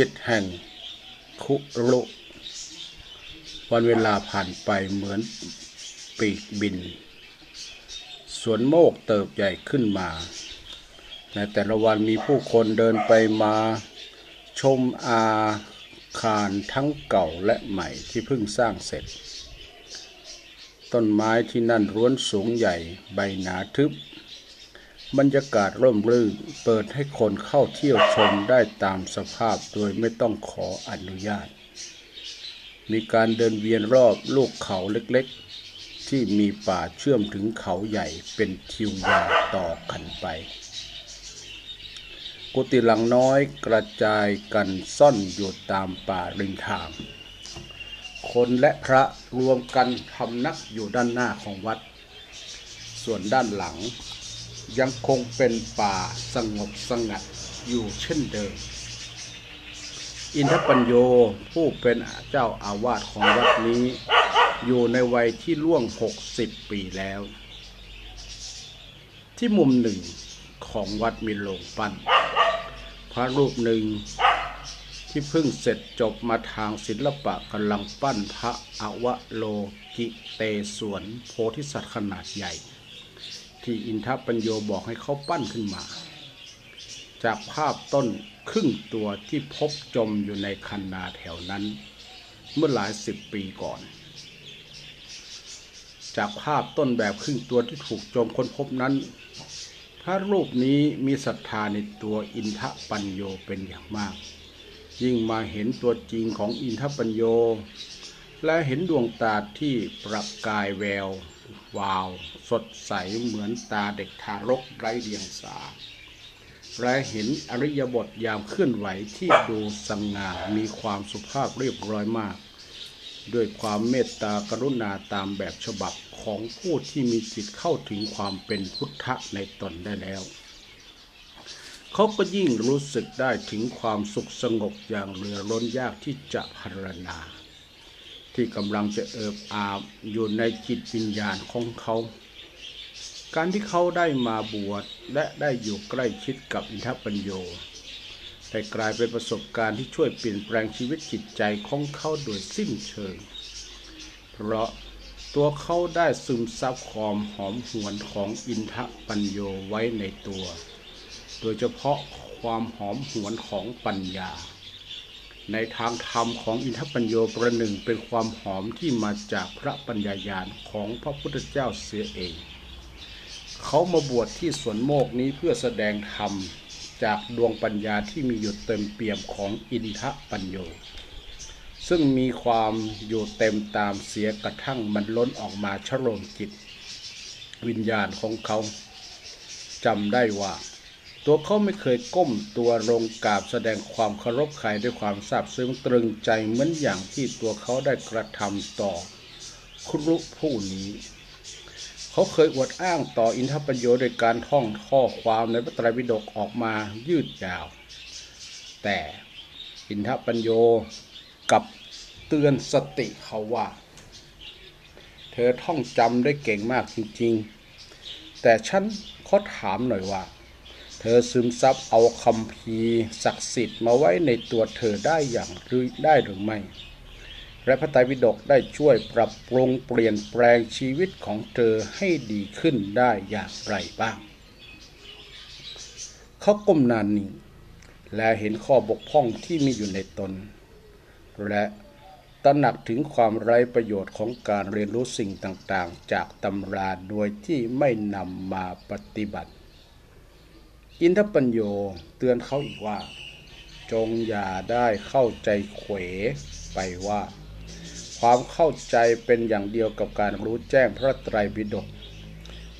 จิตแห่งคุรุวันเวลาผ่านไปเหมือนปีกบิน สวนโมกเติบใหญ่ขึ้นมา ในแต่ละวันมีผู้คนเดินไปมาชมอาคารทั้งเก่าและใหม่ที่เพิ่งสร้างเสร็จ ต้นไม้ที่นั่นร้วนสูงใหญ่ใบหนาทึบ บรรยากาศร่มรื่นเปิดให้คนเข้าเที่ยวชมได้ตามสภาพโดยไม่ต้องขออนุญาต มีการเดินเวียนรอบลูกเขาเล็กๆ ที่มีป่าเชื่อมถึงเขาใหญ่เป็นทิวยาวต่อกันไป กุฏิหลังน้อยกระจายกันซ่อนอยู่ตามป่าริมทาง คนและพระรวมกันทำนักอยู่ด้านหน้าของวัด ส่วนด้านหลัง ยังคงเป็นป่าสงบสงัดอยู่เช่นเดิม อินทปัญโยผู้เป็นเจ้าอาวาสของวัดนี้ อยู่ในวัยที่ล่วงหกสิบปีแล้ว ที่มุมหนึ่งของวัดมีโลงปั้น พระรูปหนึ่งที่เพิ่งเสร็จจบมาทางศิลปะกำลังปั้นพระอวโลกิเตสวนโพธิสัตว์ขนาดใหญ่ ที่อินทปัญโยบอกให้เขาปั้นขึ้นมา จากภาพต้นครึ่งตัวที่พบจมอยู่ในคันนาแถวนั้น เมื่อหลายสิบปีก่อน จากภาพต้นแบบครึ่งตัวที่ถูกจมค้นพบนั้น พระรูปนี้มีศรัทธาในตัวอินทปัญโยเป็นอย่างมาก ยิ่งมาเห็นตัวจริงของอินทปัญโย และเห็นดวงตาที่ประกายแวว วาว สดใสเหมือนตาเด็กทารกไร้เดียงสา และเห็นอริยบทยามเคลื่อนไหวที่ดูสง่ามีความสุภาพเรียบร้อยมาก ด้วยความเมตตากรุณาตามแบบฉบับของผู้ที่มีจิตเข้าถึงความเป็นพุทธะในตนได้แล้วเขาก็ยิ่งรู้สึกได้ถึงความสุขสงบอย่างเรือล้นยากที่จะพรรณนา ที่กำลังจะเอิบอาบอยู่ในจิตวิญญาณของเขา การที่เขาได้มาบวชและได้อยู่ใกล้ชิดกับอินทปัญโยได้กลายเป็นประสบการณ์ที่ช่วยเปลี่ยนแปลงชีวิตจิตใจของเขาโดยสิ้นเชิง เพราะตัวเขาได้ซึมซับความหอมหวนของอินทปัญโยไว้ในตัว โดยเฉพาะความหอมหวนของปัญญา ในทางธรรมของอินทปัญโยประหนึ่งเป็นความหอมที่มาจากพระปัญญาญาณของพระพุทธเจ้าเสียเอง เขามาบวชที่สวนโมกนี้เพื่อแสดงธรรมจากดวงปัญญาที่มีอยู่เต็มเปี่ยมของอินทปัญโย ซึ่งมีความอยู่เต็มตามเสียกระทั่งมันล้นออกมาชโลมจิต วิญญาณของเขาจำได้ว่า ตัวเขาไม่เคยก้มตัวลงกราบแสดงความเคารพใครด้วยความซาบซึ้งตรึงใจเหมือนอย่างที่ตัวเขาได้กระทำต่อครุผู้นี้ เขาเคยอวดอ้างต่ออินทปัญโยโดยการท่องข้อความในพระไตรปิฎกออกมายืดยาว แต่อินทปัญโยกับเตือนสติเขาว่า เธอท่องจำได้เก่งมากจริงๆ แต่ฉันขอถามหน่อยว่า เธอซึมซับเอาคำพีศักดิ์สิทธิ์มาไว้ในตัวเธอได้อย่างหรือได้หรือไม่ และพระไตรปิฎกได้ช่วยปรับปรุงเปลี่ยนแปลงชีวิตของเธอให้ดีขึ้นได้อย่างไรบ้าง เขาก้มนานนี้และเห็นข้อบกพร่องที่มีอยู่ในตน และตระหนักถึงความไร้ประโยชน์ของการเรียนรู้สิ่งต่างๆ จากตำราโดยที่ไม่นำมาปฏิบัติ อินทปัญโยเตือนเขาอีกว่า จงอย่าได้เข้าใจเขวไปว่า ความเข้าใจเป็นอย่างเดียวกับการรู้แจ้งพระไตรปิฎก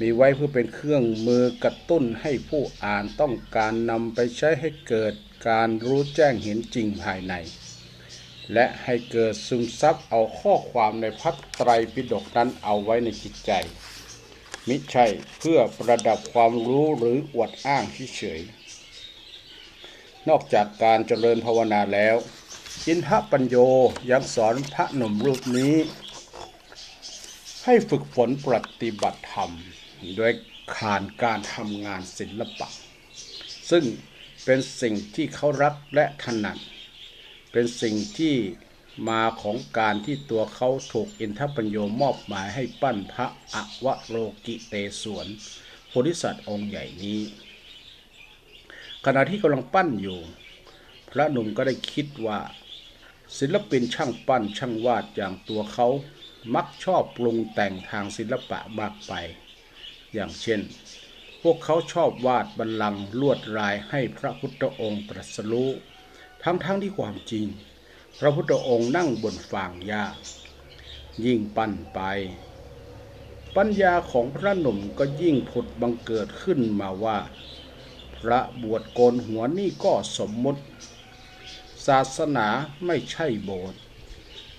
มีไว้เพื่อเป็นเครื่องมือกระตุ้นให้ผู้อ่านต้องการนำไปใช้ให้เกิดการรู้แจ้งเห็นจริงภายใน และให้เกิดซึมซับเอาข้อความในพระไตรปิฎกนั้นเอาไว้ในจิตใจ มิใช่เพื่อประดับความรู้หรืออวดอ้างเฉยนอกจากการเจริญภาวนาแล้ว อินทปัญโยยังสอนพระหนุ่มรูปนี้ ให้ฝึกฝนปฏิบัติธรรม โดยขานการทำงานศิลปะ ซึ่งเป็นสิ่งที่เขารักและถนัดเป็นสิ่งที่ มาของการที่ตัวเขาถูกอินทปัญโยมอบหมายให้ปั้นพระอวโรกิเตศวรโพธิสัตว์องค์ใหญ่นี้ ขณะที่กำลังปั้นอยู่ พระหนุ่มก็ได้คิดว่า ศิลปินช่างปั้นช่างวาดอย่างตัวเขามักชอบปรุงแต่งทางศิลปะมากไป อย่างเช่น พวกเขาชอบวาดบัลลังลวดลายให้พระพุทธองค์ตรัสรู้ ทั้งๆทที่ความจริง พระพุทธองค์นั่งบนฟางหญ้า ยิ่งปั้นไป ปัญญาของพระหนุ่มก็ยิ่งผุดบังเกิดขึ้นมาว่า พระบวชโกนหัวนี่ก็สมมติ ศาสนาไม่ใช่โบสถ์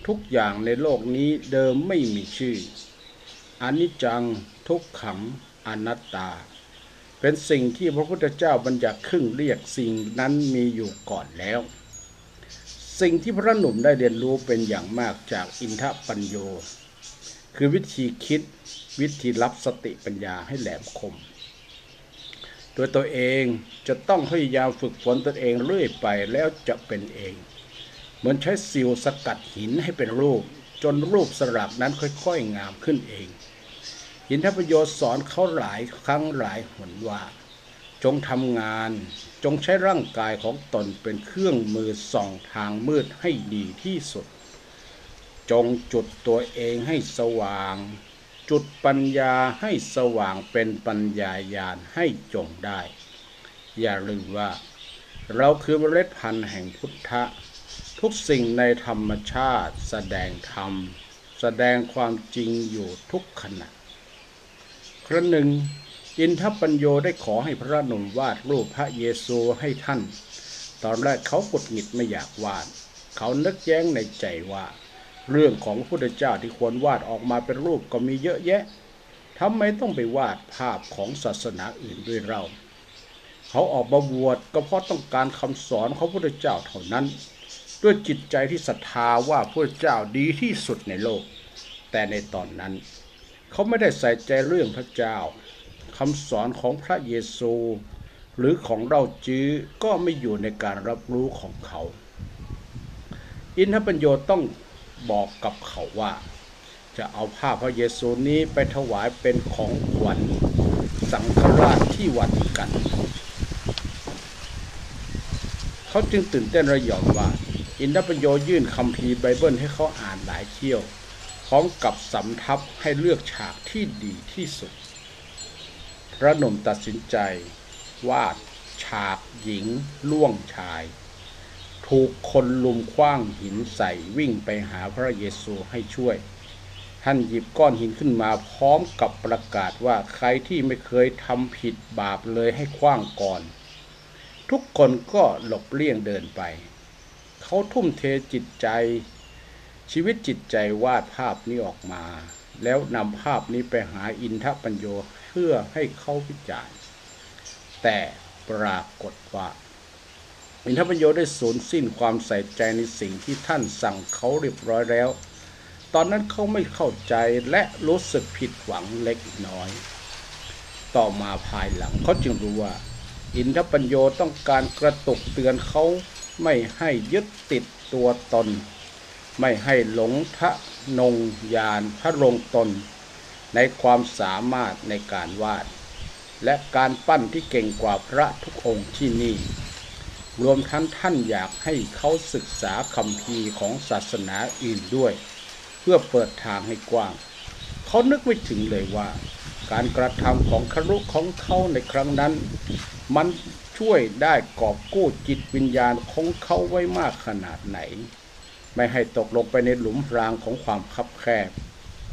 ทุกอย่างในโลกนี้เดิมไม่มีชื่ออนิจจังทุกขังอนัตตา เป็นสิ่งที่พระพุทธเจ้าบัญญัติขึ้นเรียกสิ่งนั้นมีอยู่ก่อนแล้ว สิ่งที่พระหนุ่มได้เรียนรู้เป็นอย่างมากจากอินทปัญโย คือวิธีคิดวิธีรับสติปัญญาให้แหลมคม โดยตัวเองจะต้องพยายามฝึกฝนตนเองเรื่อยไปแล้วจะเป็นเอง เหมือนใช้ซิลสกัดหินให้เป็นรูป จนรูปสลักนั้นค่อยๆงามขึ้นเองหินทประโยชน์สอนเขาหลายครั้งหลายหนว่า จงทำงาน จงใช้ร่างกายของตนเป็นเครื่องมือส่องทางมืดให้ดีที่สุด จงจุดตัวเองให้สว่าง จุดปัญญาให้สว่างเป็นปัญญายาณให้จงได้ อย่าลืมว่า เราคือเมล็ดพันธุ์แห่งพุทธะ ทุกสิ่งในธรรมชาติแสดงธรรม แสดงความจริงอยู่ทุกขณะครั้งหนึ่ง อินทปัญโยได้ขอให้พระนุ่มวาดรูปพระเยซูให้ท่าน ตอนแรกเขากดหงิดไม่อยากวาด เขานึกแย้งในใจว่า เรื่องของพระพุทธเจ้าที่ควรวาดออกมาเป็นรูปก็มีเยอะแยะทำไมต้องไปวาดภาพของศาสนาอื่นด้วยเรา เขาออกมาบวชก็เพราะต้องการคำสอนของพระพุทธเจ้าเท่านั้น ด้วยจิตใจที่ศรัทธาว่าพระเจ้าดีที่สุดในโลก แต่ในตอนนั้น เขาไม่ได้ใส่ใจเรื่องพระเจ้า คำสอนของพระเยซู หรือของเราจื้อก็ไม่อยู่ในการรับรู้ของเขา อินทปัญโยต้องบอกกับเขาว่า จะเอาภาพพระเยซูนี้ไปถวายเป็นของขวัญสังฆราชที่วัดกัน เขาจึงตื่นเต้นระยองว่า อินทปัญโยยื่นคำพีไบเบิลให้เขาอ่านหลายเที่ยวพร้อมกับสำทับให้เลือกฉากที่ดีที่สุด พระนมตัดสินใจ วาดฉากหญิงล่วงชาย ถูกคนลุมคว้างหินใส่วิ่งไปหาพระเยซูให้ช่วย ท่านหยิบก้อนหินขึ้นมาพร้อมกับประกาศว่าใครที่ไม่เคยทำผิดบาปเลยให้คว้างก่อน ทุกคนก็หลบเลี่ยงเดินไป เขาทุ่มเทจิตใจ ชีวิตจิตใจวาดภาพนี้ออกมา แล้วนำภาพนี้ไปหาอินทปัญโย พื่อให้เขาวิจารณ์ แต่ปรากฏว่าอินทปัญโยได้สูญสิ้นความใส่ใจในสิ่งที่ท่านสั่งเขาเรียบร้อยแล้ว ตอนนั้นเขาไม่เข้าใจและรู้สึกผิดหวังเล็กน้อย ต่อมาภายหลังเขาจึงรู้ว่า อินทปัญโยต้องการกระตุกเตือนเขาไม่ให้ยึดติดตัวตน ไม่ให้หลงทะนงยานพระลงตน ในความสามารถในการวาด และการปั้นที่เก่งกว่าพระทุกองค์ที่นี่ รวมทั้งท่านอยากให้เขาศึกษาคำพีของศาสนาอื่นด้วย เพื่อเปิดทางให้กว้าง เขานึกไม่ถึงเลยว่า การกระทำของครุของเขาในครั้งนั้น มันช่วยได้กอบกู้จิตวิญญาณของเขาไว้มากขนาดไหน ไม่ให้ตกลงไปในหลุมพรางของความคับแคบ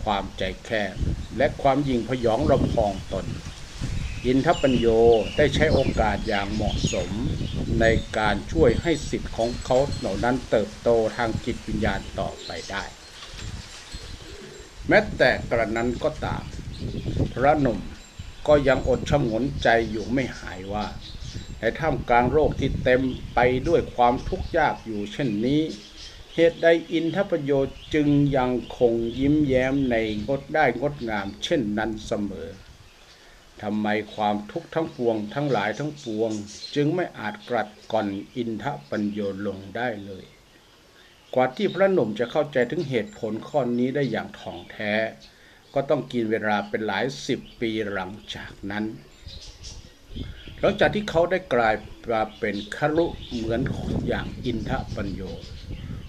ความใจแคบและความยิงพยองระพองตน อินทปัญโยได้ใช้โอกาสอย่างเหมาะสม ในการช่วยให้สิทธิ์ของเขาเหล่านั้นเติบโตทางจิตวิญญาณต่อไปได้ แม้แต่กระนั้นก็ตาม พระหนุ่มก็ยังอดชงนใจอยู่ไม่หายว่าในท่ามกลางโรคที่เต็มไปด้วยความทุกข์ยากอยู่เช่นนี้ เหตุใดอินทประโยชน์จึงยังคงยิ้มแย้มในงดได้งดงาม เช่นนั้นเสมอทำไมความทุกข์ทั้งปวงทั้งหลายทั้งปวง จึงไม่อาจกลัดก่อนอินทปัญโยลงได้เลย กว่าที่พระหนุ่มจะเข้าใจถึงเหตุผลข้อนี้ได้อย่างถ่องแท้ ก็ต้องกินเวลาเป็นหลายสิบปีหลังจากนั้น หลังจากที่เขาได้กลายมาเป็นครุเหมือนอย่างอินทปัญโย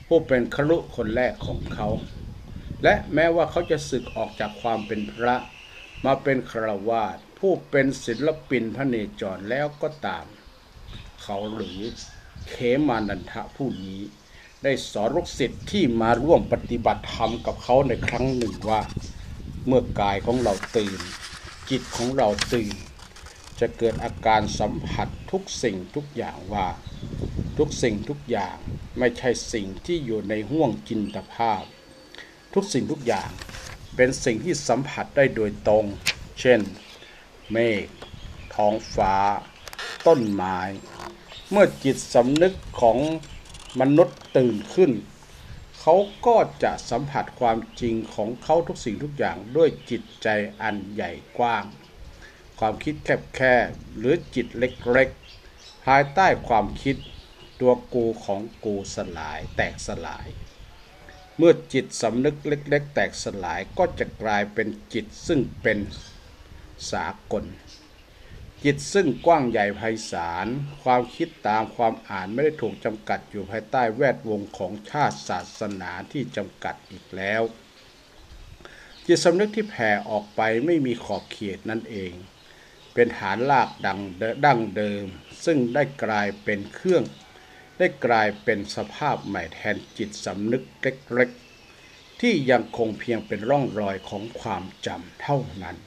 ผู้เป็นครุคนแรกของเขา และแม้ว่าเขาจะสึกออกจากความเป็นพระ มาเป็นครวาสผู้เป็นศิลปินพระเนจรแล้วก็ตาม เขาหรือเขมานันทะผู้นี้ ได้สอนลูกศิษย์ที่มาร่วมปฏิบัติธรรมกับเขาในครั้งหนึ่งว่า เมื่อกายของเราตื่น จิตของเราตื่น จะเกิดอาการสัมผัสทุกสิ่งทุกอย่างว่า ทุกสิ่งทุกอย่างไม่ใช่สิ่งที่อยู่ในห่วงจินตภาพ ทุกสิ่งทุกอย่างเป็นสิ่งที่สัมผัสได้โดยตรง เช่น เมฆท้องฟ้า ต้นไม้ เมื่อจิตสำนึกของมนุษย์ตื่นขึ้น เขาก็จะสัมผัสความจริงของเขาทุกสิ่งทุกอย่างด้วยจิตใจอันใหญ่กว้าง ความคิดแคบๆหรือจิตเล็กๆ ภายใต้ความคิดตัวกูของกูสลายแตกสลาย เมื่อจิตสำนึกเล็ก ๆ แตกสลายก็จะกลายเป็นจิตซึ่งเป็นสากล จิตซึ่งกว้างใหญ่ไพศาล ความคิดตามความอ่านไม่ได้ถูกจำกัดอยู่ภายใต้แวดวงของชาติศาสนาที่จำกัดอีกแล้วจิตสำนึกที่แผ่ออกไปไม่มีขอบเขตนั่นเอง เป็นฐานลากดังดั้งเดิม ซึ่งได้กลายเป็นเครื่อง ได้กลายเป็นสภาพใหม่แทนจิตสำนึกเล็กๆที่ยังคงเพียงเป็นร่องรอยของความจำเท่านั้น